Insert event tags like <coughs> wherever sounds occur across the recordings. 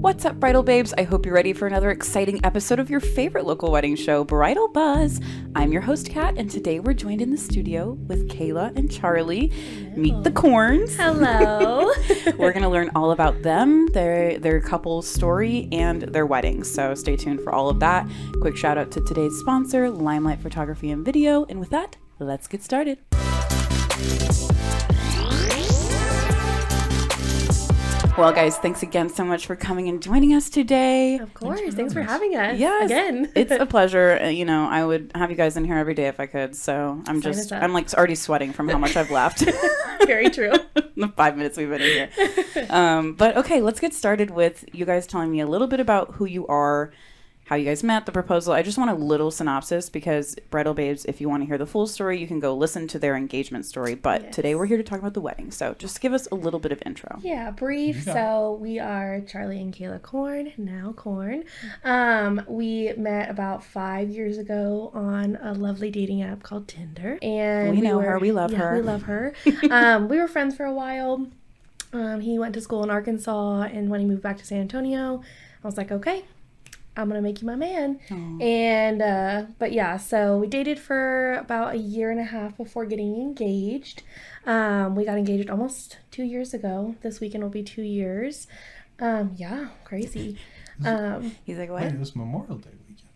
What's up, bridal babes? I hope you're ready for another exciting episode of your favorite local wedding show, Bridal Buzz. I'm your host, Kat, and today we're joined in the studio with Kayla and Charlie. Meet the Corns. Hello. <laughs> we're going to learn all about them, their their couple's story, and their wedding. So stay tuned for all of that. Quick shout out to today's sponsor, Limelight Photography and Video. And with that, let's get started. Well, guys, thanks again so much for coming and joining us today. of course. Thanks for having us. Yes, Again. it's a <laughs> pleasure. Uh, You know, I would have you guys in here every day if I could. So I'm Sign just. I'm like already sweating from how much I've left. <laughs> very true. <laughs> the five minutes we've been in here. Um, but okay, let's get started with you guys telling me a little bit about who you are, how you guys met, the proposal. I just want a little synopsis because Bridal Babes, if you want to hear the full story, you can go listen to their engagement story. But Yes. today we're here to talk about the wedding. So just give us a little bit of intro. Yeah, brief. <laughs> So we are Charlie and Kayla Corn, now Corn. Um, we met about five years ago on a lovely dating app called Tinder, and We know her. We love yeah, her. We love her. <laughs> um, we were friends for a while. Um, he went to school in Arkansas, and when he moved back to San Antonio, I was like, okay, I'm gonna make you my man. And uh, but yeah, so we dated for about a year and a half before getting engaged. Um, we got engaged almost two years ago. This weekend will be two years. Um, yeah, crazy. <laughs> Um, He's like, Wait, what? it was Memorial Day weekend.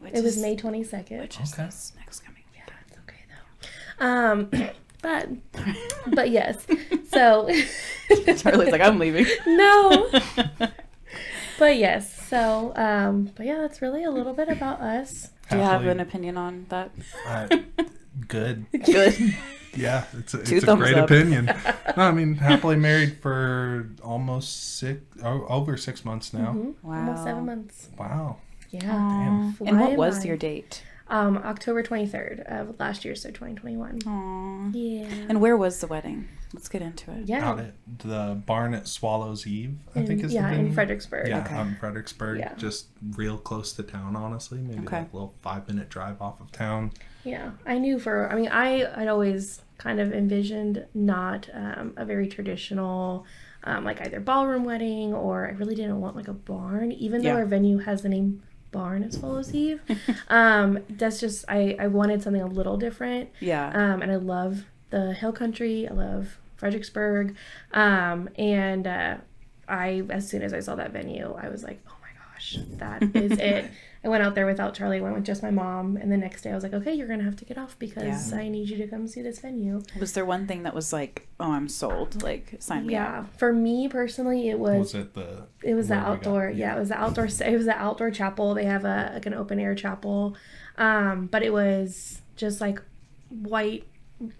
Which it was is- May 22nd. Which is Okay. this next coming weekend. It's okay though. Um, <coughs> but <laughs> but yes. So <laughs> Charlie's like, I'm leaving. no. But yes. So um, but yeah, that's really a little bit about us. Do you have an opinion on that? Uh, <laughs> good. Good. Yeah, it's a, it's a great up. opinion. <laughs> No, I mean, happily married for almost six, over six months now. Mhm. Wow. Almost seven months. Wow. Yeah. And what was by. your date? Um, October 23rd of last year, so 2021. Aww. Yeah. And where was the wedding? Let's get into it. yeah. Out at the barn at Swallows Eve, I in, think is yeah, the in. Fredericksburg. Yeah, Okay. out in Fredericksburg, Yeah. just real close to town. Honestly, maybe Okay. like a little five minute drive off of town. Yeah, I knew for. I mean, I I'd always kind of envisioned not um, a very traditional, um, like either ballroom wedding or I really didn't want like a barn, even though Yeah. our venue has the name Barn at Swallows Eve. <laughs> um, that's just I I wanted something a little different. Yeah. Um, and I love the hill country. I love Fredericksburg. Um, and uh, I, as soon as I saw that venue, I was like, oh my gosh, that <laughs> is it. I went out there without Charlie. I went with just my mom. And the next day I was like, okay, you're going to have to get off because Yeah. I need you to come see this venue. was there one thing that was like, oh, I'm sold? Like, sign me up. Yeah. For me personally, it was Was it the? it was the where we got- outdoor yeah. it was the outdoor it was the outdoor chapel they have a like an open air chapel um but it was just like white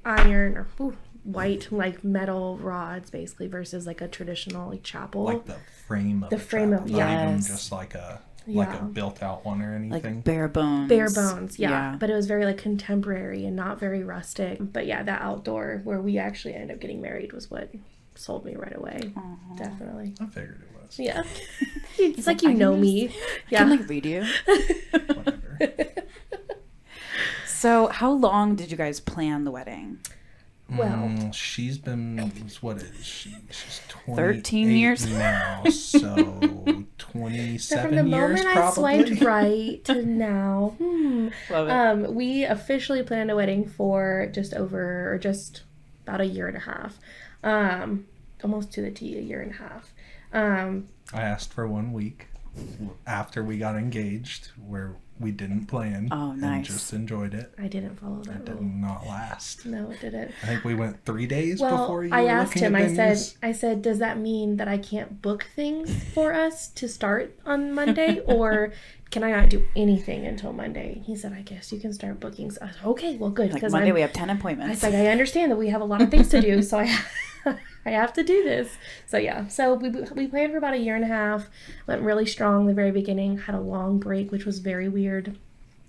iron or ooh, white like metal rods basically versus like a traditional like chapel Like the frame of The a frame of- chapel, not even yes. just like a like Yeah. a built out one or Like anything. bare bones. bare bones yeah. Yeah. but it was very like contemporary and not very rustic but yeah that outdoor where we actually ended up getting married was what sold me right away definitely I figured it was. yeah <laughs> it's like I you can know just- me I yeah can like read you. Whatever. <laughs> So, how long did you guys plan the wedding? Well- Mm, she's been what is she? She's 13 28 years? now, so <laughs> twenty So from the years moment I probably. swiped <laughs> right to now, hmm, Love it. um, we officially planned a wedding for just over or just about a year and a half, um, almost to the T, a year and a half. Um, I asked for one week after we got engaged, where we didn't plan. Oh, And nice. just enjoyed it. I didn't follow that It did not last. No, it didn't. I think we went three days Well, before you I were asked him. at I said. I said, does that mean that I can't book things for us to start on Monday, <laughs> or can I not do anything until Monday? He said, I guess you can start bookings. I was okay. Well, good like Monday, I'm we have 10 appointments. I said, I understand that we have a lot of things to do, so I <laughs> <laughs> I have to do this. So yeah, so we we planned for about a year and a half. Went really strong the very beginning. Had a long break, which was very weird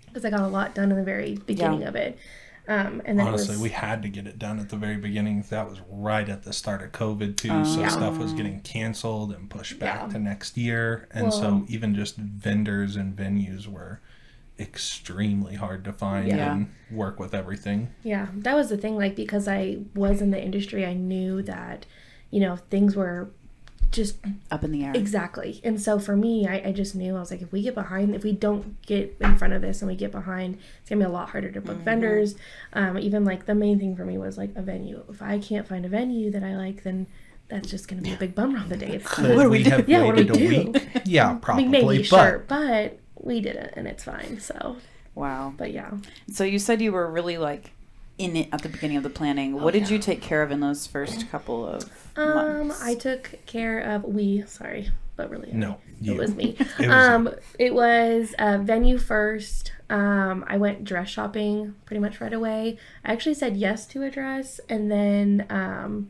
because I got a lot done in the very beginning of it. Um, and then Honestly, was, we had to get it done at the very beginning. That was right at the start of COVID too, Oh. so Yeah. stuff was getting canceled and pushed back Yeah. to next year, and Well- so even just vendors and venues were extremely hard to find Yeah. and work with everything. yeah, that was the thing. Like because I was in the industry, I knew that you know things were just Up in the air. Exactly. And so for me, I, I just knew I was like, if we get behind, if we don't get in front of this and we get behind, it's gonna be a lot harder to book vendors. Um, even like the main thing for me was like a venue. If I can't find a venue that I like, then that's just gonna be a big bummer on the day. It's Could do we we <laughs> do? Yeah, what do we do? week? Yeah, <laughs> I probably. mean, maybe but sure, but we didn't, and it's fine. So, Wow. but yeah. So you said you were really like in it at the beginning of the planning. What did Oh, yeah. you take care of in those first couple of Um, months? I took care of we. Sorry, but really, No, it you. was me. <laughs> It was um, it was uh, venue first. Um, I went dress shopping pretty much right away. I actually said yes to a dress, and then um,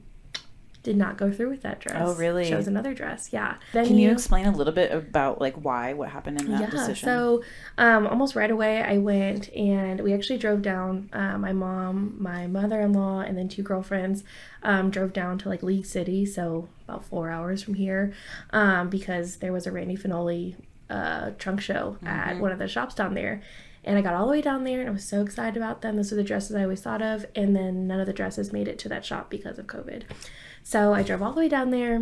did not go through with that dress. Oh, really? Chose another dress. Yeah. Can you Venue- explain a little bit about like why, what happened in that yeah, decision? so um, almost right away I went and we actually drove down. Uh, my mom, my mother-in-law, and then two girlfriends um, drove down to like League City, so about four hours from here, um, because there was a Randy Fenoli uh, trunk show at one of the shops down there. And I got all the way down there and I was so excited about them. Those are the dresses I always thought of. And then none of the dresses made it to that shop because of COVID. So I drove all the way down there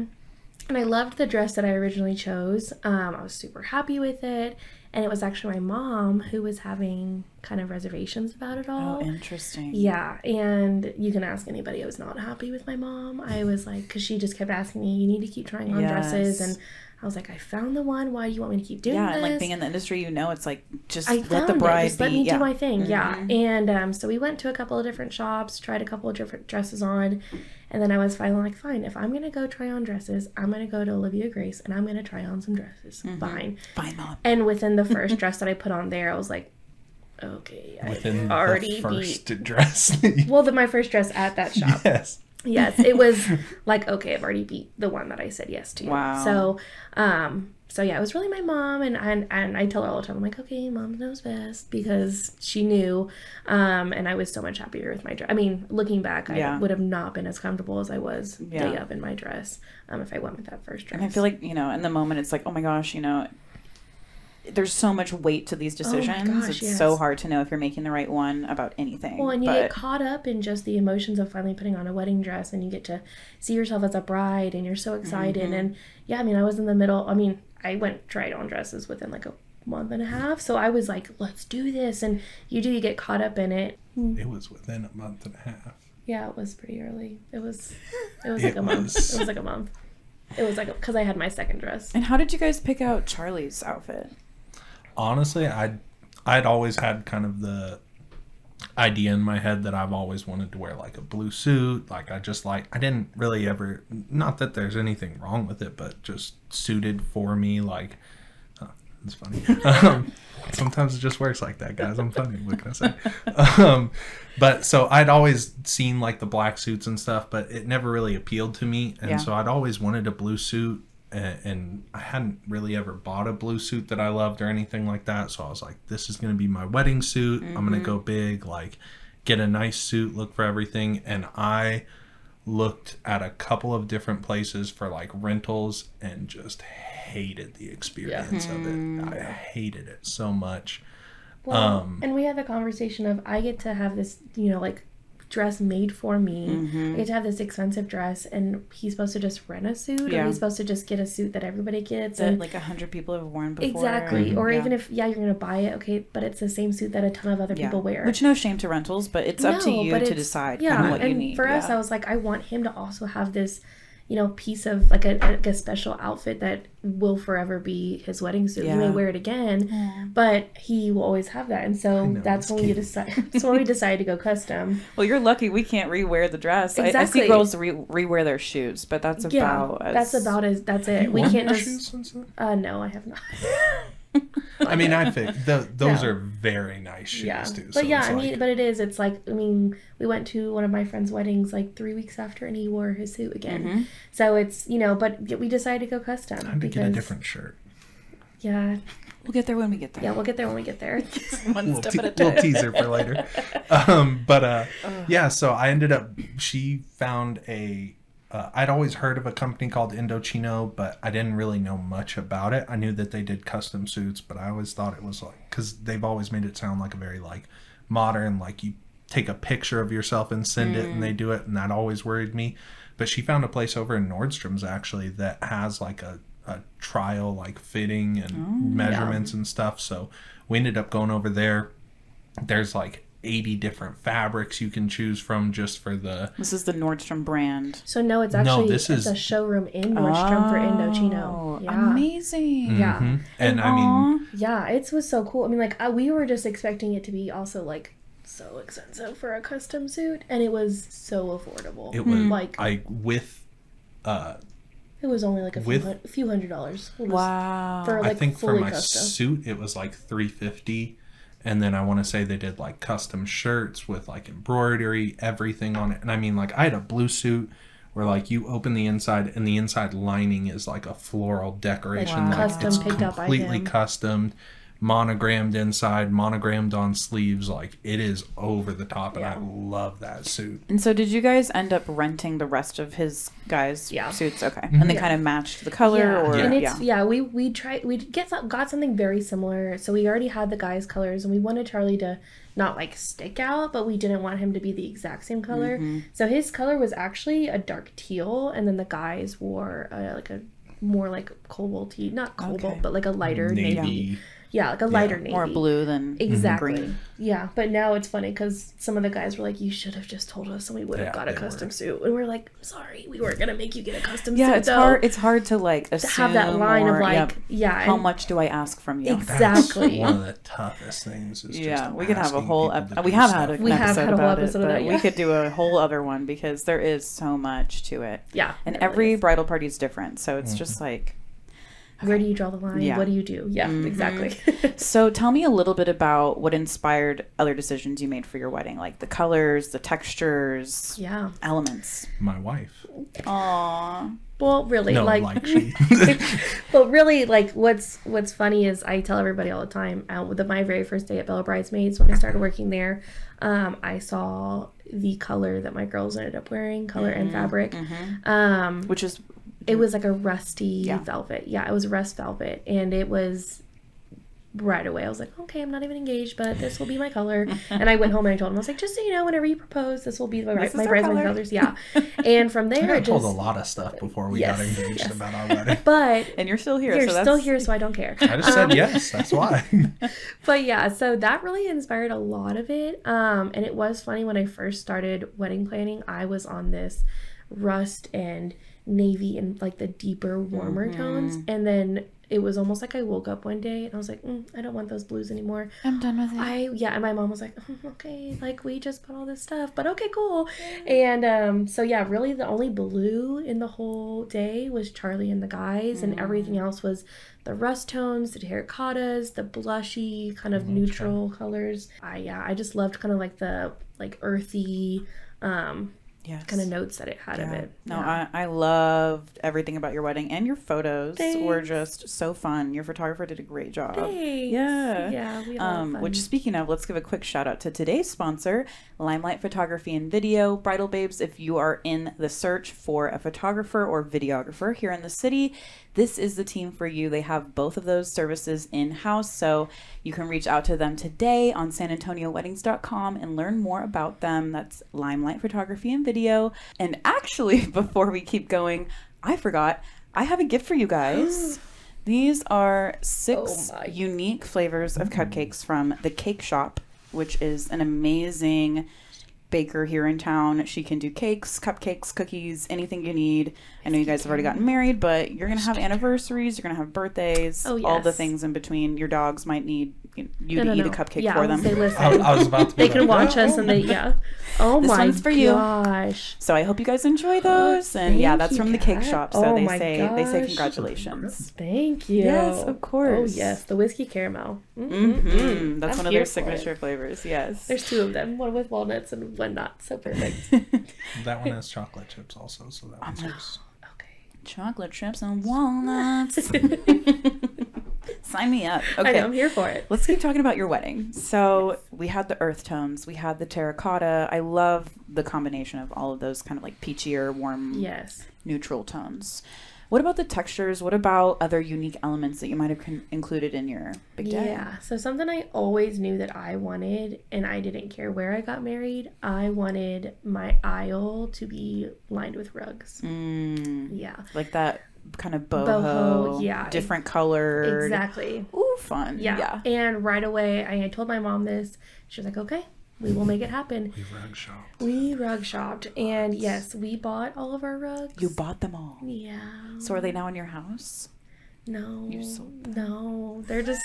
and I loved the dress that I originally chose. Um, I was super happy with it. And it was actually my mom who was having kind of reservations about it all. oh, interesting. Yeah, and you can ask anybody. I was not happy with my mom. I was like, because she just kept asking me, "You need to keep trying on dresses," and I was like, "I found the one. Why do you want me to keep doing Yeah, this?" and like being in the industry, you know, it's like just I let the bride it. Just be. let me yeah. do my thing. Yeah. Mhm. And um, so we went to a couple of different shops, tried a couple of different dresses on, and then I was finally like, fine, if I'm gonna go try on dresses, I'm gonna go to Olivia Grace and I'm gonna try on some dresses. Mm-hmm. Fine. Fine, mom. And within the first <laughs> dress that I put on there, I was like, okay, within I already the beat. dress. Well, the, my first dress at that shop. yes. yes, it was <laughs> like okay, I've already beat the one that I said yes to. Wow. So, um, so yeah, it was really my mom, and and, and I tell her all the time, I'm like, okay, mom knows best because she knew, um, and I was so much happier with my dress. I mean, looking back, Yeah. I would have not been as comfortable as I was day of in my dress, um, if I went with that first dress. And I feel like, you know, in the moment, it's like, oh my gosh, you know, there's so much weight to these decisions. Oh my decisions. gosh, it's so hard to know if you're making the right one about anything. Well, and you but get caught up in just the emotions of finally putting on a wedding dress, and you get to see yourself as a bride, and you're so excited. Mm-hmm. And yeah, I mean, I was in the middle. I mean, I went tried on dresses within like a month and a half, so I was like, let's do this. And you do, you get caught up in it. Mm. It was within a month and a half. Yeah, it was pretty early. It was, it was It like a month. was- It was like a month. It was like because I had my second dress. and how did you guys pick out Charlie's outfit? honestly i i'd always had kind of the idea in my head that i've always wanted to wear like a blue suit. Like i just like i didn't really ever not that there's anything wrong with it but just suited for me like it's funny. <laughs> Um, sometimes it just works like that guys. I'm funny. What can i say? Um, but so i'd always seen like the black suits and stuff but it never really appealed to me. And Yeah. so i'd always wanted a blue suit and, and I hadn't really ever bought a blue suit that I loved or anything like that. So I was like, this is going to be my wedding suit. I'm going to go big, like get a nice suit, look for everything. And I looked at a couple of different places for like rentals and just hated the experience of it. I hated it so much. Well, Um, and we had the conversation of I get to have this, you know, like dress made for me. Mm-hmm. I get to have this expensive dress, and he's supposed to just rent a suit, Yeah. or he's supposed to just get a suit that everybody gets. That and like a hundred people have worn before. exactly, or Yeah. even if yeah, you're gonna buy it, okay, but it's the same suit that a ton of other Yeah. people wear. Which no shame to rentals, but it's up to you to decide yeah, kind of what and you need. for us. I was like, I want him to also have this, you know, piece of like a, like a special outfit that will forever be his wedding suit. He may wear it again, but he will always have that. And so know, that's it's when we cute. decided. <laughs> That's when we decided to go custom. Well, you're lucky we can't rewear the dress. I, I see girls re- rewear their shoes, but that's Yeah, about as, that's about as that's it. You we can't just. shoes? Uh, no, I have not. <laughs> I mean, I think the, <laughs> those No. are very nice shoes yeah, too. but so yeah, it's I like- mean, but it is. It's like I mean, we went to one of my friend's weddings like three weeks after, and he wore his suit again. Mhm. So it's you know, but we decided to go custom time to because get a different shirt. yeah, We'll get there when we get there. yeah, we'll get there when we get there. <laughs> One little, step te- at a time. little teaser for later. Um, but uh, <laughs> yeah, so I ended up. She found a. Uh, I'd always heard of a company called Indochino, but I didn't really know much about it. I knew that they did custom suits, but I always thought it was like because they've always made it sound like a very like modern, like you take a picture of yourself and send it, and they do it, and that always worried me. But she found a place over in Nordstrom's actually that has like a, a trial like fitting and measurements and stuff. So we ended up going over there. There's like 80 different fabrics you can choose from just for the This is the Nordstrom brand. So no, it's No, actually this it's is- a showroom in Nordstrom for Oh, Indochino. Yeah. Amazing. Yeah. Mhm. and I mean Yeah, it was so cool. I mean, like uh, we were just expecting it to be also like so expensive for a custom suit, and it was so affordable. it was like I with uh it was only like a few, with- hun- few hundred dollars. Wow. For like I think for my custom. suit it was like 350 and then I want to say they did like custom shirts with like embroidery everything on it. And I mean like I had a blue suit where like you open the inside and the inside lining is like a floral decoration. Like like custom it's picked up by completely him. Custom monogrammed inside monogrammed on sleeves like it is over the top and I love that suit And so, did you guys end up renting the rest of his guys' Yeah. suits? Okay, and they Yeah. kind of matched the color, yeah, or and yeah. it's yeah. we we tried we get got something very similar. So we already had the guy's colors, and we wanted Charlie to not like stick out, but we didn't want him to be the exact same color. Mm-hmm. So his color was actually a dark teal, and then the guys wore uh, like a more like cobalty, not cobalt, Okay. but like a lighter navy, navy. Yeah, like a lighter navy. more blue than Exactly. green. Yeah, but now it's funny because some of the guys were like, "You should have just told us, and we would have Yeah, got a custom were. suit." And we're like, "Sorry, we weren't gonna make you get a custom Yeah, suit." Yeah, it's though." hard. It's hard to like to have that line or, of like, yep, yeah, how and- much do I ask from you? Ex- That's Exactly. one of the toughest things is Yeah, we could have a whole. people Ep- we have stuff. had a, We have had a whole about episode it, of but that, we could do a whole other one because there is so much to it, yeah. and really every is. bridal party is different. So it's mm-hmm. just like. Where do you draw the line? Yeah. What do you do? Yeah, Mhm. exactly. <laughs> So tell me a little bit about what inspired other decisions you made for your wedding, like the colors, the textures, yeah. elements. my wife Aww. Well, really, no like, like <laughs> she <laughs> but really, like, what's what's funny is I tell everybody all the time. Uh, with my very first day at Bella Bridesmaids, when I started working there, um, I saw the color that my girls ended up wearing, color and fabric. Um, Which is it was like a rusty Yeah. velvet. Yeah, it was rust velvet, and it was right away. I was like, okay, I'm not even engaged, but this will be my color. and I went home and I told him, I was like, just so you know, whenever you propose, this will be my, This is my our bridesmaid colors. <laughs> Yeah, and from there, I it told just. a lot of stuff before we Yes, got engaged yes. about our wedding. <laughs> But and you're still here. you're so still here, so I don't care. I just said Um, yes. That's why. <laughs> but yeah, so that really inspired a lot of it. Um, and it was funny when I first started wedding planning, I was on this rust and navy and like the deeper, warmer tones. And then it was almost like I woke up one day and I was like, mm, I don't want those blues anymore. I'm done with it. I yeah, and my mom was like, "Mm, okay, like we just put all this stuff, but okay, cool. And um, so yeah, really the only blue in the whole day was Charlie and the guys, and everything else was the rust tones, the terracottas, the blushy kind of neutral colors. I yeah, I just loved kind of like the like earthy um yes. kind of notes that it had of it. No, Yeah. I, I loved everything about your wedding and your photos were just so fun. Your photographer did a great job. Thanks. Yeah. yeah, we had a lot of Um, fun. which speaking of, let's give a quick shout out to today's sponsor, Limelight Photography and Video. Bridal Babes, if you are in the search for a photographer or videographer here in the city, this is the team for you. They have both of those services in house, so you can reach out to them today on sanantonioweddings.com and learn more about them. That's Limelight Photography and Video. And actually, <laughs> before we keep going, I forgot, I have a gift for you guys. <gasps> These are oh six Oh unique flavors of mm. cupcakes from the Cake Shop, which is an amazing baker here in town. She can do cakes, cupcakes, cookies, anything you need. I know you guys have already gotten married, but you're gonna have anniversaries, you're gonna have birthdays, Oh, yes. all the things in between. Your dogs might need you you No, to no, eat no. a cupcake yeah, for them. They listen, I, I was about to. be they can watch "Oh." us and they yeah. <laughs> Oh This my one's for you. gosh. So I hope you guys enjoy those. And yeah, that's from the cake Kat. shop. So Oh they my say they say congratulations. Thank you. Yes, of course. Oh yes, the whiskey caramel. hmm That's I'm one of their signature flavors. Yes. There's two of them, one with walnuts and one not. So perfect. <laughs> That one has chocolate chips also, so that one's yours. okay. Chocolate chips and walnuts. <laughs> Sign me up. I Okay. know, I'm here for it. Let's keep talking about your wedding. So we had the earth tones, we had the terracotta. I love the combination of all of those kind of like peachier, warm, Yes. neutral tones. What about the textures? What about other unique elements that you might have con- included in your big day? Yeah. So something I always knew that I wanted, and I didn't care where I got married. I wanted my aisle to be lined with rugs. Mm, Yeah. like that kind of boho, Boho, yeah. different color, Exactly. Ooh, fun. Yeah. And right away, I had told my mom this. She was like, "Okay, we will make it happen." We rug shop. We rug shopped, and yes, we bought all of our rugs. You bought them all. Yeah. So are they now in your house? No. You sold No, they're just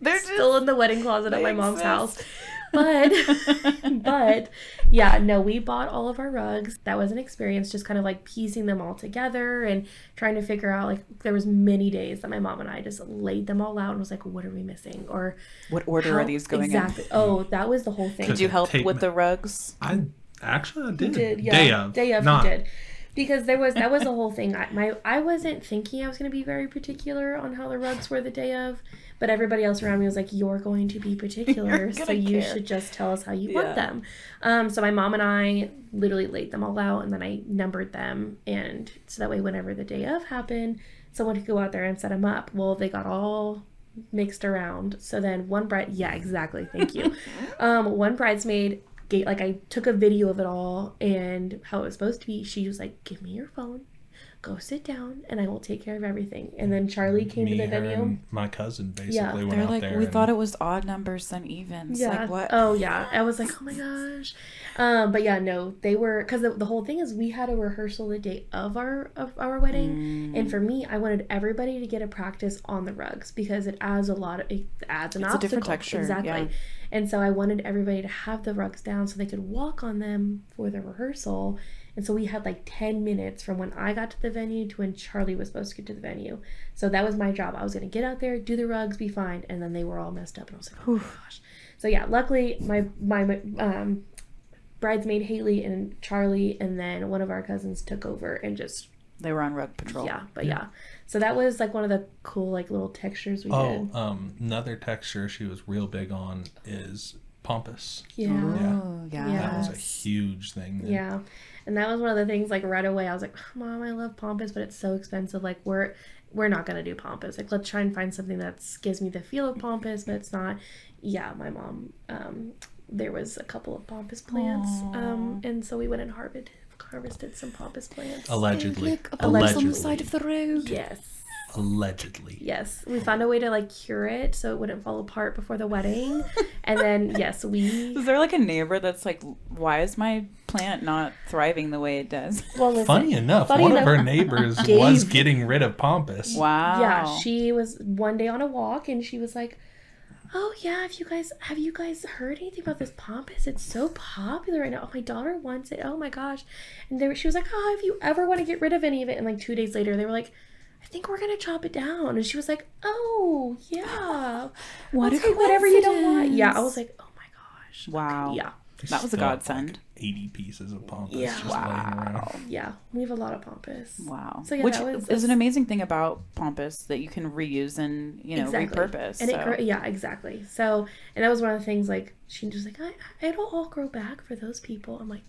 They're still in the wedding closet at my mom's exist. house. But <laughs> but yeah, no, we bought all of our rugs. That was an experience just kind of like piecing them all together and trying to figure out like there was many days that my mom and I just laid them all out and was like, what are we missing? Or What order how- are these going in? exactly. Oh, that was the whole thing. in? Did you help with me- the rugs? I actually I did. did yeah Day of. day of Not, he did because there was that was the whole thing I, my i wasn't thinking i was going to be very particular on how the rugs were the day of but everybody else around me was like you're going to be <laughs> particular so you care." should just tell us how you Yeah. want them um, so my mom and i literally laid them all out and then i numbered them and so that way whenever the day of happened someone could go out there and set them up well they got all mixed around so then one bride yeah exactly thank you <laughs> um, one bridesmaid gave like I took a video of it all and how it was supposed to be. She was like, "Give me your phone, go sit down, and I will take care of everything." And then Charlie came Me, to the venue. and my cousin basically Yeah. went They're out like, there. we and- thought it was odd numbers than evens. Yeah. Like, what? Oh yeah. I was like, oh my gosh. Um, but yeah, no, they were because the, the whole thing is we had a rehearsal the day of our of our wedding, Mm. and for me, I wanted everybody to get a practice on the rugs because it adds a lot of it adds an It's a obstacle. different texture, exactly. yeah. And so I wanted everybody to have the rugs down so they could walk on them for the rehearsal. And so we had like 10 minutes from when I got to the venue to when Charlie was supposed to get to the venue. So that was my job. I was going to get out there, do the rugs, be fine. And then they were all messed up. And I was like, oh my gosh. So yeah, luckily my, my, um, bridesmaid Haley and Charlie and then one of our cousins took over and just, They were on rug patrol. yeah, but yeah. So that was like one of the cool like little textures we Oh, did. um, another texture she was real big on is pampas. Yeah. Oh, yeah. Yeah. That was a huge thing. then. Yeah. And that was one of the things like right away I was like, Mom, I love Pampas, but it's so expensive. Like we're we're not gonna do Pampas. Like let's try and find something that gives me the feel of Pampas, but it's not. Yeah, my mom. Um, there was a couple of Pampas plants, um, and so we went and harvested harvested some Pampas plants. Allegedly. Like a bumps on the side of the road. Yes. Allegedly. Yes, we found a way to like cure it so it wouldn't fall apart before the wedding, and then <laughs> yes, we Is there like a neighbor that's like, why is my plant not thriving the way it does? <laughs> well listen, Funny enough, Funny one enough, of her neighbors <laughs> gave- was getting rid of pampas. Wow. Yeah, she was one day on a walk and she was like, "Oh yeah, have you guys have you guys heard anything about this pampas? It's so popular right now. Oh, my daughter wants it. Oh my gosh!" And they were, she was like, "Oh, if you ever want to get rid of any of it?" And like two days later, they were like. I think we're gonna chop it down, and she was like, "Oh yeah, What I'll a take whatever you don't want." Yeah, I was like, "Oh my gosh, Wow. yeah, That was a godsend. Like Eighty pieces of pampas Yeah. just laying around. yeah." We have a lot of pampas. Wow. So, yeah, Which that was- is an amazing thing about Pampas that you can reuse and, you know, Exactly. repurpose. And so. it grow, yeah, exactly. So, and that was one of the things like she was like, I, it'll all grow back for those people. I'm like,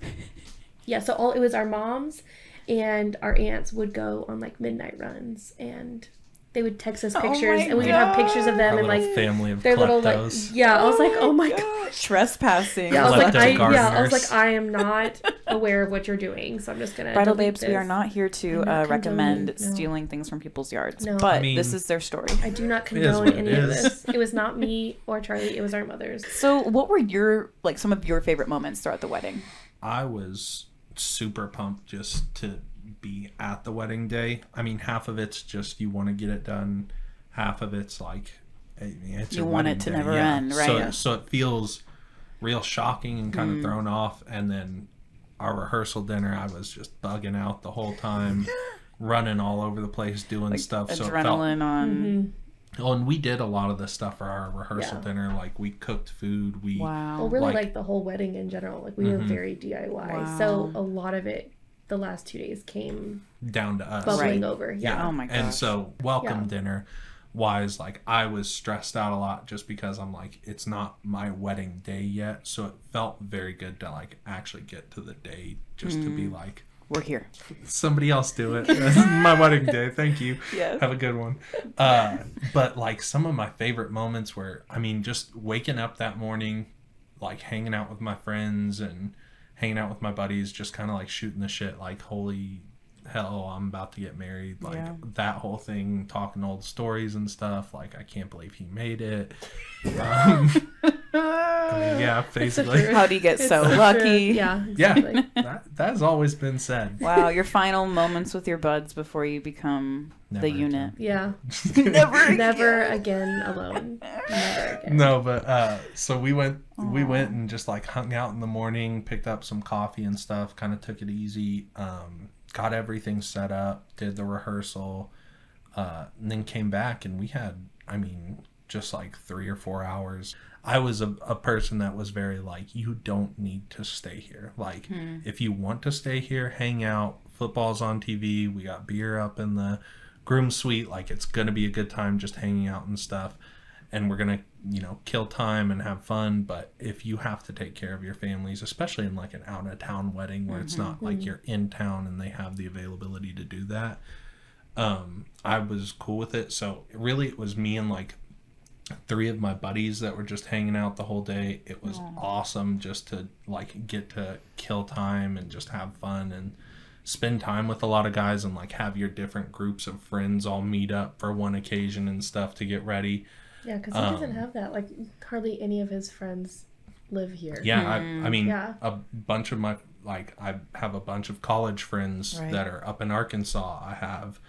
<laughs> yeah. So all it was our moms and our aunts would go on like midnight runs and they would text us Oh pictures my and we would have pictures of them Our and like family of their little like yeah. I was like, oh my god. God. Trespassing. Yeah, I was like, I, yeah, I was like, I am not aware of what you're doing, so I'm just gonna. Bridal delete babes, we are not here to not uh, recommend no. stealing things from people's yards, No. but I mean- this is their story. I do not condone what it any of this. It was not me or Charlie. It was our mothers. So, what were your like some of your favorite moments throughout the wedding? I was super pumped just to be at the wedding day. I mean, half of it's just you want to get it done. Half of it's like it's You want it to day, never end, right? So, Yeah. so it feels real shocking and kind Mm. of thrown off. And then our rehearsal dinner, I was just bugging out the whole time, <gasps> running all over the place doing Like stuff. So it felt adrenaline on. Mm-hmm. Oh, and we did a lot of the stuff for our rehearsal Yeah. dinner. Like we cooked food. We Wow. Well, really, Like- like, the whole wedding in general. Like we were Mhm. very DIY, so a lot of it, the last two days came down to us. bubbling Right. over. Yeah. Oh my gosh. And so welcome Yeah. dinner wise, like I was stressed out a lot just because I'm like, it's not my wedding day yet. So it felt very good to like actually get to the day just to be Mm. like, We're here. Somebody else do it. <laughs> <laughs> My wedding day. Thank you. Yes. Have a good one. Uh, but like some of my favorite moments were, I mean, just waking up that morning, like hanging out with my friends and hanging out with my buddies, just kind of like shooting the shit. Like, holy hell, I'm about to get married. Like Yeah. that whole thing, talking old stories and stuff. Like, I can't believe he made it. <laughs> Um, I mean, yeah, basically. How do you get It's so lucky? Yeah, Yeah, exactly. that, that has always been said. Wow, your <laughs> final moments with your buds before you become Never the unit. yeah. <laughs> Never Never again alone. Never again. No, but uh, so we went we went and just like hung out in the morning, picked up some coffee and stuff, kind of took it easy, um, got everything set up, did the rehearsal, uh, and then came back and we had, I mean, just like three or four hours. I was a, a person that was very like, you don't need to stay here. Like, if you want to stay here, hang out. Football's on TV. We got beer up in the groom suite. Like, it's gonna be a good time just hanging out and stuff and we're gonna you know kill time and have fun but if you have to take care of your families especially in like an out of town wedding where it's not like you're in town and they have the availability to do that um i was cool with it. So really it was me and like three of my buddies that were just hanging out the whole day. It was awesome just to like get to kill time and just have fun and spend time with a lot of guys and like have your different groups of friends all meet up for one occasion and stuff to get ready Yeah, because he Um, doesn't have that. Like hardly any of his friends live here. Yeah, I, I mean, Yeah. a bunch of my like I have a bunch of college friends Right. that are up in Arkansas. I have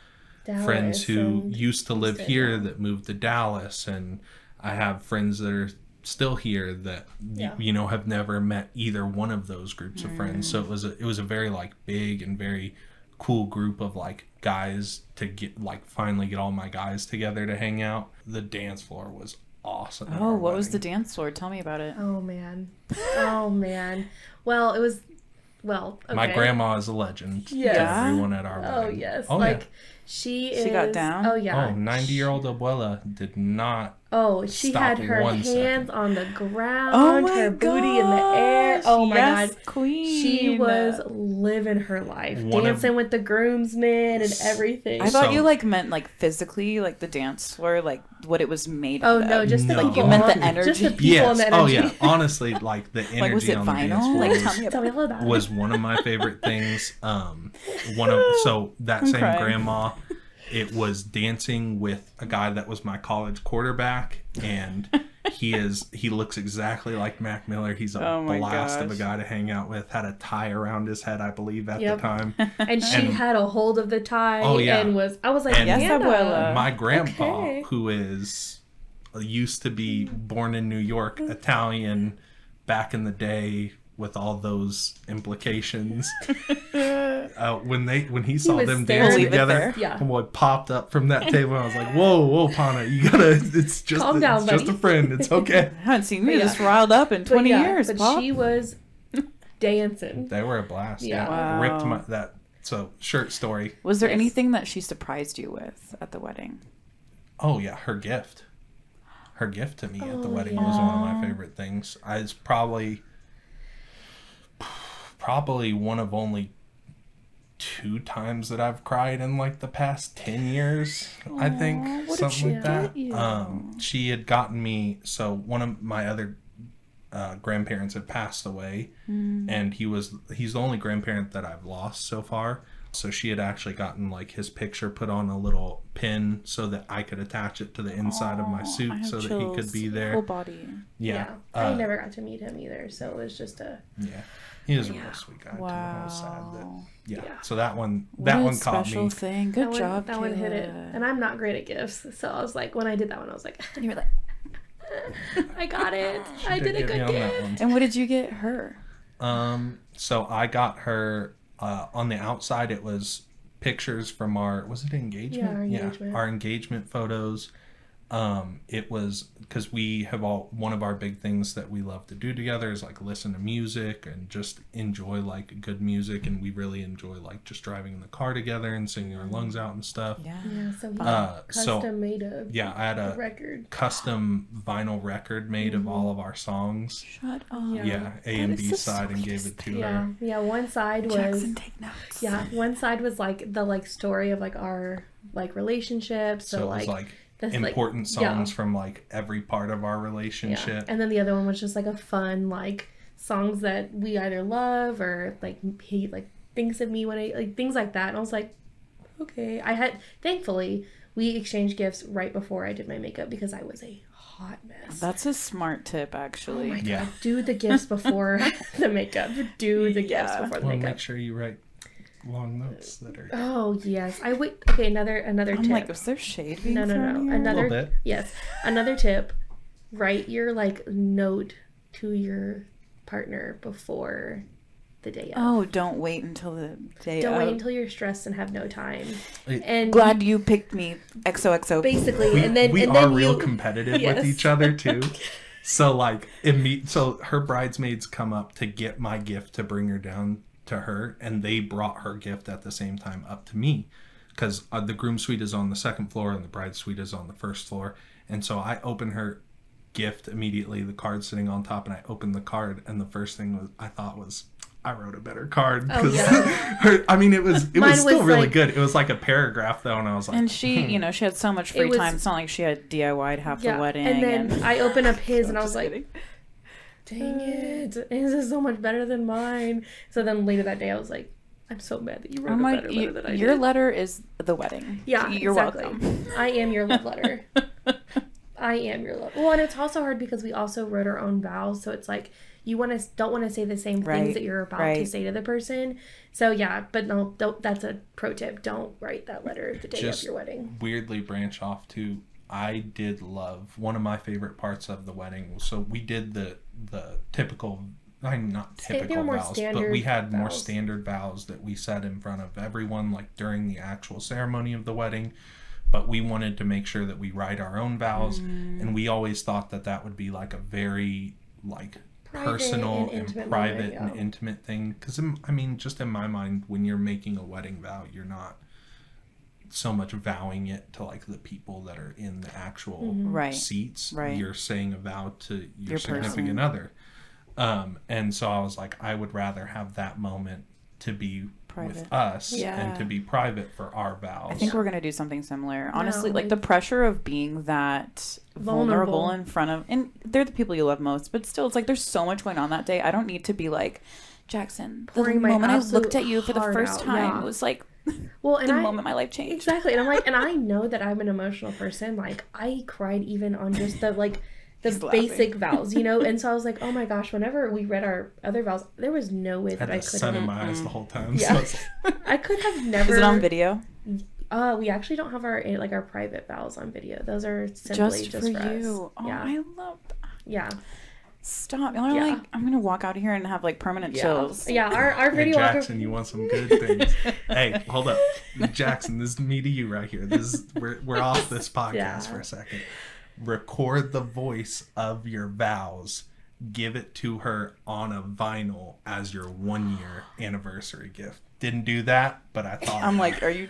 Dallas friends who used to live Houston, here yeah. that moved to Dallas, and I have friends that are still here that y- Yeah. you know have never met either one of those groups of friends. Mm. So it was a it was a very like big and very cool group of like guys to get like finally get all my guys together to hang out. The dance floor was awesome. Oh, our what was the dance floor? Tell me about it. Oh man. Oh man. Well, it was. Well, okay. My grandma is a legend. to Yes. Everyone at our Oh yes. Oh, like yeah. she is. She got down? Oh yeah. Oh, 90 year old abuela did not. Oh, she Stop had her hands second. on the ground, Oh my her booty in the air. Oh my yes, god. queen. She was living her life, One of- dancing with the groomsmen and everything. I thought So- you like meant like physically, like the dance floor, like what it was made. Of. Oh out no, just the No. people Like, you meant the on- Just the energy? people Yes. and the Oh yeah. Honestly, like the energy <laughs> like was it on the dance floor Like was, tell me Tell me about. all about was it. one of my favorite things. Um, one of so that <laughs> I'm same crying. grandma, it was dancing with a guy that was my college quarterback, and <laughs> he is he looks exactly like Mac Miller. He's a Oh my blast of a guy to hang out with. Had a tie around his head, I believe, at Yep. the time. <laughs> And she And- had a hold of the tie Oh, yeah. and was I was like, And- Yes, abuela. my grandpa okay. who is uh, used to be born in new york mm. italian back in the day with all those implications <laughs> uh, when they when he saw was them dance together there. Yeah. homeboy popped up from that table and i was like whoa whoa pana you gotta it's just Calm it's down, just a friend it's <laughs> okay I haven't seen you But yeah. this riled up in But twenty yeah, years, But Pop. she was <laughs> dancing. they were a blast Yeah. Wow. ripped my that so shirt story Was there Yes. anything that she surprised you with at the wedding? Oh yeah, her gift. Her gift to me at the Oh, wedding was one of my favorite things. I it's probably probably one of only two times that I've cried in like the past 10 years, I think. Aw, what did something she like that. you? Um she had gotten me so one of my other uh, grandparents had passed away Hmm. and he was he's the only grandparent that I've lost so far. So she had actually gotten like his picture put on a little pin so that I could attach it to the inside of my suit I have so that he could be there. Full body. Yeah. I uh, never got to meet him either, so it was just a Yeah. He was a real sweet guy too. I was sad that Wow. yeah. Yeah. So that one What that a one caught special me. thing. Good that one, job. That one hit it, and I'm not great at gifts, so I was like, when I did that one, I was like, You were like, <laughs> I got it. <laughs> She I did a good gift. and what did you get her? Um, so I got her uh, on the outside. It was pictures from our was it engagement? Yeah, our engagement. our engagement photos. Um, it was because we have all one of our big things that we love to do together is like listen to music and just enjoy like good music, and we really enjoy like just driving in the car together and singing our lungs out and stuff. Yeah. Yeah, so he Uh, custom so made a, yeah, I had a a record. custom vinyl record made of all of our songs. Shut up. Yeah. Yeah, A and B side, and gave it to Yeah, her. yeah. yeah One side was Jackson, take notes. yeah, one side was like the like story of like our like relationship. So, So, it like, was like this, like- important yeah. songs from like every part of our yeah. relationship. And then the other one was just like a fun like songs that we either love or like he like thinks of me when I like things like that. And I was like, okay. I had thankfully we exchanged gifts right before I did my makeup because I was a hot mess. That's a smart tip, Oh actually. my Yeah. god! Do the gifts before <laughs> the makeup. Do the gifts before the Well, makeup. make sure you write long notes that are Oh yes, I wait. Okay, another another I'm tip. like, is there shade no, no, no. here? Another bit. yes, another tip. Write your like note to your partner before the day of. Oh, don't wait until the day Don't of. wait until you're stressed and have no time. It- And Glad you picked me. XOXO. basically, We, and then we and are then real you, competitive Yes. with each other too. <laughs> So like imme- so her bridesmaids come up to get my gift to bring her down to her, and they brought her gift at the same time up to me, because uh, the groom suite is on the second floor and the bride suite is on the first floor, and so I open her gift immediately. The card sitting on top, and I opened the card, and the first thing was I thought was. I wrote a better card Oh, 'cause yeah. <laughs> I mean, it was it Mine was still was really like- good. It was like a paragraph though, and I was like, And she, hmm. you know, she had so much It free was- time. It's not like she had DIY'd half yeah. the wedding. And then I open up <laughs> his, and I was Just like, kidding. Dang uh, it, <laughs> his is so much better than mine. So then later that day, I was like, I'm so mad that you wrote I'm a like, better you- letter than I your did. letter is the wedding. Yeah, you're exactly. welcome. I am your love letter. <laughs> I am your love. Well, and it's also hard because we also wrote our own vows, so it's like you want to don't want to say the same things Right, that you're about to say to the person. So yeah, but no, don't. That's a pro tip. Don't write that letter the day Just- of your wedding. weirdly branch off to I did love one of my favorite parts of the wedding. So we did the the typical I'm not Sta- they were typical vows, but we had more standard vows that we said in front of everyone like during the actual ceremony of the wedding. But we wanted to make sure that we write our own vows Mm. and we always thought that that would be like a very like Private personal and and, private moment, and intimate thing because i mean just in my mind when you're making a wedding vow you're not so much vowing it to like the people that are in the actual Mm-hmm. Right. seats Right. you're saying a vow to your, Your significant person. other um and so i was like i would rather have that moment to be Private. with us Yeah. and to be private for our vows I think we're gonna do something similar. Honestly, like like- the pressure of being that vulnerable. Vulnerable. in front of, and they're the people you love most. But still, it's like there's so much going on that day. I don't need to be like, Jackson. The Pouring my moment I looked at you for the first out, time yeah. was like Well, and the I, moment my life changed. Exactly. And I'm like, and I <laughs> know that I'm an emotional person. Like, I cried even on just the like the He's laughing. basic vows, you know? And so I was like, <laughs> oh my gosh, whenever we read our other vows, there was no way I had that I could sun in have. my eyes the whole time Yeah. so <laughs> I could have never. Is it on video? Uh, we actually don't have our eh, like our private vows on video. Those are simply Just, just, for, for, you. Oh, yeah. I love. that. yeah. Stop. Y'all are Yeah. like, I'm gonna walk out of here and have like permanent Yeah. chills. Yeah. Our our Hey video Jackson, you want some good things? hey, hold up, <laughs> Jackson. This is me to you right here. This is, we're we're off this <laughs> podcast Yeah. for a second. Record the voice of your vows. Give it to her on a vinyl as your one year anniversary gift. Didn't do that, but I thought I'm like, are you?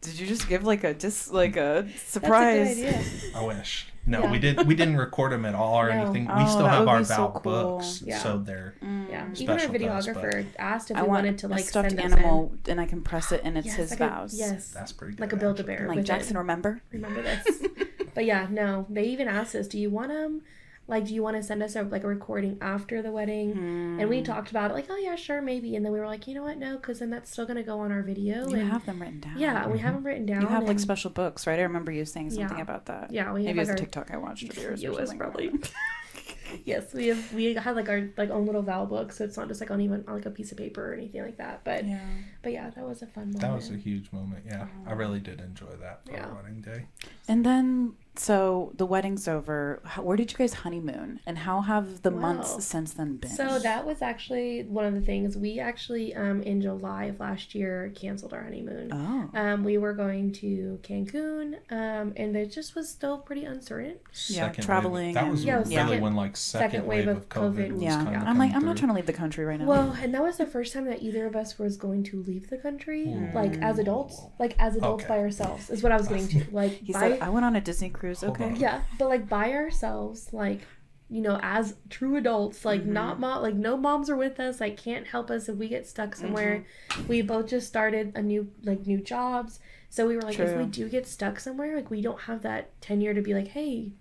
Did you just give like a just like a That's a surprise? good idea. I wish. No, Yeah. we didn't. We didn't record them at all or No. anything. Oh, we still have our be vow so cool. books, Yeah. so they're Yeah. Mm. Even our Special does, videographer asked if I we wanted to like a stuffed send us animal, and I can press it, and it's Yes, his like a- vows. yes. that's pretty good. Like a build a bear. I'm like Jackson, remember? remember this. <laughs> but yeah, no, they even asked us, do you want them? Like, do you want to send us a, like a recording after the wedding? And Hmm. we talked about it, like, oh yeah, sure, maybe. And then we were like, you know what, no, because then that's still gonna go on our video. You and have them written down. yeah, we have them written down. You have like special books, right? I remember you saying something Yeah. about that. Yeah, we have Maybe it like was a our TikTok I watched of yours. <laughs> It or was probably. <laughs> yes, we have we had like our like own little vow book, so it's not just like on even on like a piece of paper or anything like that. But Yeah. but yeah, that was a fun moment. That was a huge moment. Yeah, I really did enjoy that for Yeah. wedding day. And then so the wedding's over. How, where did you guys honeymoon, and how have the Wow. months since then been? So that was actually one of the things we actually um in July of last year canceled our honeymoon. oh, Um, we were going to Cancun, um, and it just was still pretty uncertain. Yeah, Second traveling Wave. That was and- Yeah, really second- when like second, wave, of COVID, was yeah. kind of I'm like, coming I'm not trying to leave the country right now. Well, and that was the first time that either of us was going to leave the country, Ooh. like as adults, like as adults Okay. by ourselves, is what I was getting to. Like, he by, said, I went on a Disney cruise. Hold Okay. yeah, but like by ourselves, like you know, as true adults, like Mm-hmm. not mom, like no moms are with us, like can't help us if we get stuck somewhere. Mm-hmm. We both just started a new like new jobs, so we were like, if we do get stuck somewhere, like we don't have that tenure to be like, hey.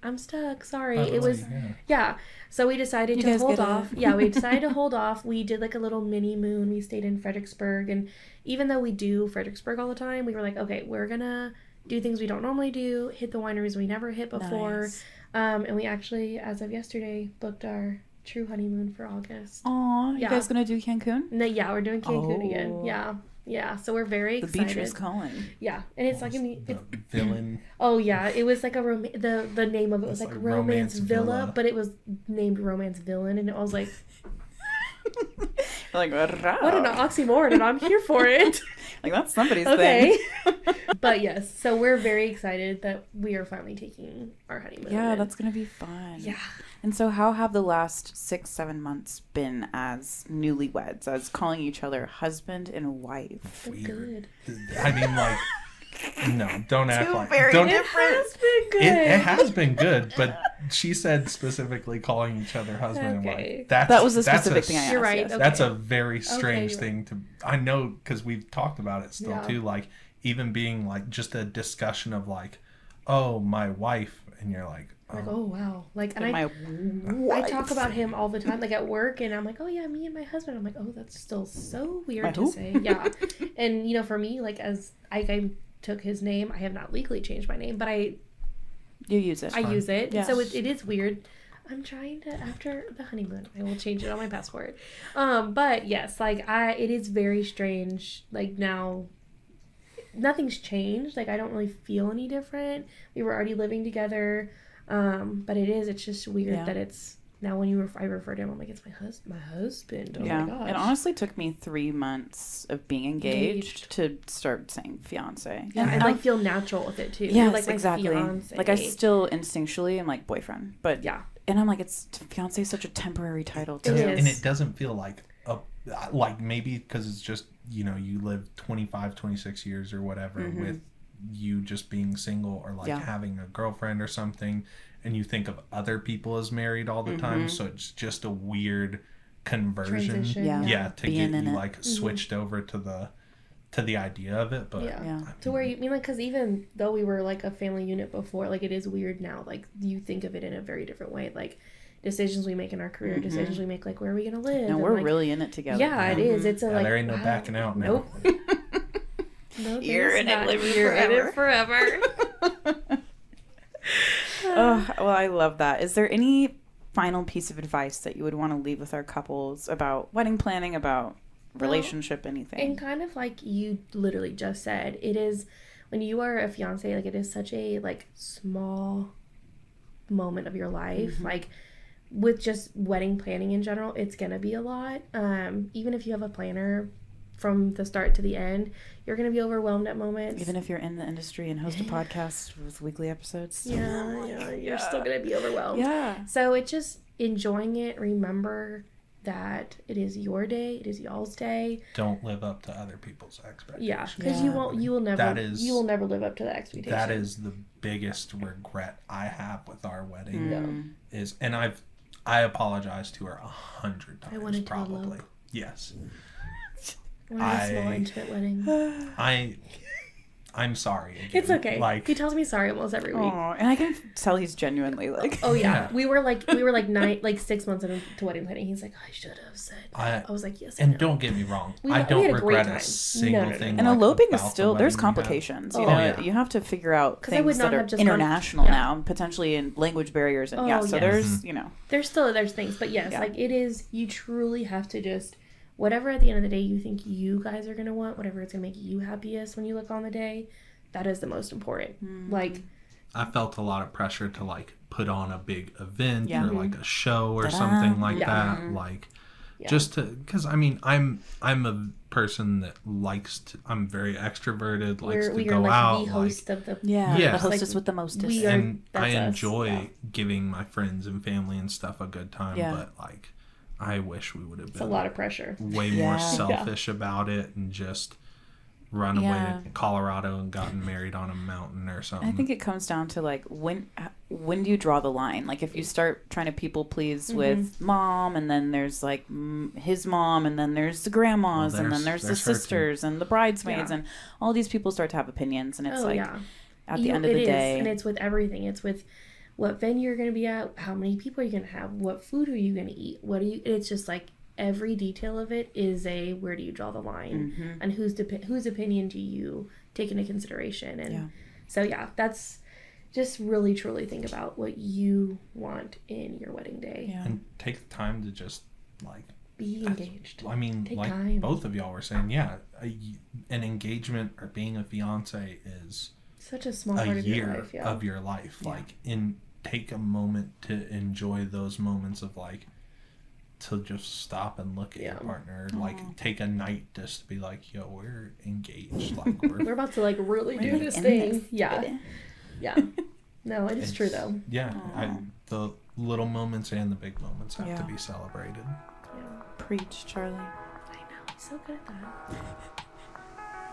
I'm stuck. Sorry. It was yeah. yeah. So we decided You to hold off. Yeah, we decided to hold off. We did like a little mini moon. We stayed in Fredericksburg. And even though we do Fredericksburg all the time, we were like, okay, we're going to do things we don't normally do, hit the wineries we never hit before. Nice. Um, and we actually, as of yesterday, booked our true honeymoon for August. Aw, you Yeah. guys gonna do Cancun? And then, yeah, we're doing Cancun again. Oh. Yeah. Yeah. So we're very The excited. beach is calling. Yeah. And it's like, a mean, it's, villain. <laughs> oh yeah, it was like a rom- the the name of it was It's like, like Romance, Romance Villa, Villa. but it was named Romance Villain, and I was like, <laughs> like, what what an oxymoron, and I'm here for it. <laughs> like that's somebody's okay. thing. <laughs> but yes, so we're very excited that we are finally taking our honeymoon. yeah, that's gonna be fun. yeah. And so, how have the last six, seven months been as newlyweds, as calling each other husband and wife? Weird. Good. I mean, like, no, don't <laughs> act Two like very don't. It has been good. It, it has been good, but she said specifically calling each other husband Okay. and wife. That's, That was a that's specific thing I asked. You're right, yes. okay. That's a very strange you're thing to. I know because we've talked about it still Yeah. too. Like even being like just a discussion of like, oh my wife, and you're like, oh, like, oh wow. Like and And I my I talk about him all the time, like at work, and I'm like, oh yeah, me and my husband. I'm like, oh, that's still so weird My to who? say. Yeah, and you know, for me, like as I, I took his name, I have not legally changed my name, but I you use it. I use it, Yeah. so it, it is weird. I'm trying to after the honeymoon, I will change it on my passport. Um, but yes, like I, it is very strange. Like now, nothing's changed. Like I don't really feel any different. We were already living together, um, but it is. It's just weird Yeah. that it's now when you ref- I refer to him, I'm like it's my husband. My husband. Oh yeah, my gosh. it honestly took me three months of being engaged, to start saying fiance. yeah, and like feel natural with it too. You're like exactly. fiance. Like I still instinctually am like boyfriend, but yeah. and I'm like it's fiance is such a temporary title too. It and it doesn't feel like a like maybe because it's just you know you live 25 26 years or whatever mm-hmm. with you just being single or like Yeah. having a girlfriend or something and you think of other people as married all the Mm-hmm. time so it's just a weird conversion Transition. Yeah. yeah, to Being get in you it. like mm-hmm. switched over to the to the idea of it but Yeah. Yeah. To where you I mean like because even though we were like a family unit before, like it is weird now. Like you think of it in a very different way. Like decisions we make in our career, mm-hmm. decisions we make, like where are we gonna live? No, and, we're like, really in it together. yeah, it is. Mm-hmm. It's a Yeah, like there ain't no backing out now. Nope. <laughs> no, You're in it, living You're in it forever. <laughs> <laughs> oh, well, I love that. Is there any final piece of advice that you would want to leave with our couples about wedding planning, about Well, relationship, anything? And kind of like you literally just said, it is when you are a fiance, like it is such a like small moment of your life. Mm-hmm. Like with just wedding planning in general, it's gonna be a lot. Um, even if you have a planner from the start to the end, you're gonna be overwhelmed at moments. Even if you're in the industry and host a podcast with weekly episodes. yeah, yeah, you're still gonna be overwhelmed. Yeah. So it's just enjoying it. Remember that it is your day. It is y'all's day. don't live up to other people's expectations Yeah, because you won't. You will never. That is- you will never live up to the expectation. that is the biggest regret I have with our wedding Mm. is and I've I apologize to her a hundred times I wanted to probably. elope. Yes. We're having a small intimate wedding. <sighs> I I'm sorry. Again. It's okay. Like he tells me sorry almost every week. Oh, and I can tell he's genuinely like. Oh yeah. Yeah. we were like we were like nine like six months into wedding planning. He's like, I should have said. I I was like, yes. I and know." don't get me wrong. We- I we don't had a great regret time. a single No, no, no, thing. And like, eloping is about the still there's wedding we had. complications. You Oh, know, oh, yeah. you have to figure out 'Cause I things would not that are have just gone- international yeah. now, potentially in language barriers, and yeah. Oh, So yes. there's mm-hmm. you know, There's still there's things, but yes, Yeah. like it is. You truly have to just whatever at the end of the day you think you guys are gonna want, whatever it's gonna make you happiest when you look on the day, that is the most important. Hmm. Like I felt a lot of pressure to like put on a big event Yeah. or like a show or Ta-da. something like Yeah. that. Like Yeah. just to because I mean I'm I'm a person that likes to I'm very extroverted, likes We're, to we go like out. the like, host of the. Yeah, Yeah. the hostess Like, with the mostest. we are- and I that's us, enjoy yeah. giving my friends and family and stuff a good time, Yeah. but like I wish we would have been. It's a lot of pressure. way Yeah. more selfish about it and just run Yeah. away to Colorado and gotten married on a mountain or something. I think it comes down to like when when do you draw the line? Like if you start trying to people please Mm-hmm. with mom, and then there's like his mom, and then there's the grandmas, Well, and then there's- there's, the there's her too. sisters and the bridesmaids, Yeah. and all these people start to have opinions, and it's oh like yeah. at the You- end of it the is, day, and it's with everything. It's with what venue you're going to be at, how many people are you going to have, what food are you going to eat, what do you. It's just like every detail of it is a where do you draw the line, Mm-hmm. and whose depi- whose opinion do you take into consideration, and Yeah. so yeah, that's just really truly think about what you want in your wedding day. yeah, and take the time to just like Be engaged. I mean, Take like time. both of y'all were saying, yeah, a, an engagement or being a fiance is Such a small a part of year your life. Yeah. of your life. Yeah. Like, in take a moment to enjoy those moments of like to just stop and look at Yeah. your partner. Like, take a night just to be like, yo, we're engaged. Like, we're, <laughs> We're about to like really We're do this thing. this, Yeah. baby. Yeah. <laughs> No, it is true though. yeah, I, the little moments and the big moments have Yeah. to be celebrated. Yeah. preach, Charlie. I know. He's so good at that.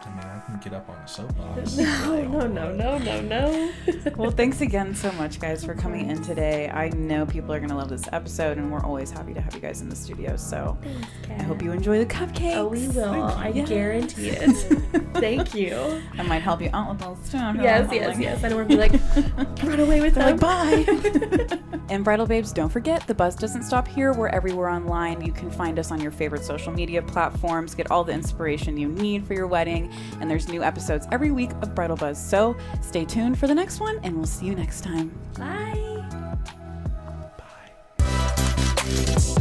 I mean, I can get up on a soapbox. <laughs> No, no, no, no, no, no. Well, thanks again so much, guys, for coming in today. I know people are gonna love this episode, and we're always happy to have you guys in the studio. So Thanks, I hope you enjoy the cupcakes. Oh, we will. I Yeah. guarantee it. <laughs> Thank you. I might help you out with those too. Yes, yes, yes. I don't want to be like, <laughs> run away with They're them. like, bye. and Bridal Babes, don't forget, the buzz doesn't stop here. We're everywhere online. You can find us on your favorite social media platforms. Get all the inspiration you need for your wedding and there's new episodes every week of Bridal Buzz. So stay tuned for the next one, and we'll see you next time. Bye. Bye.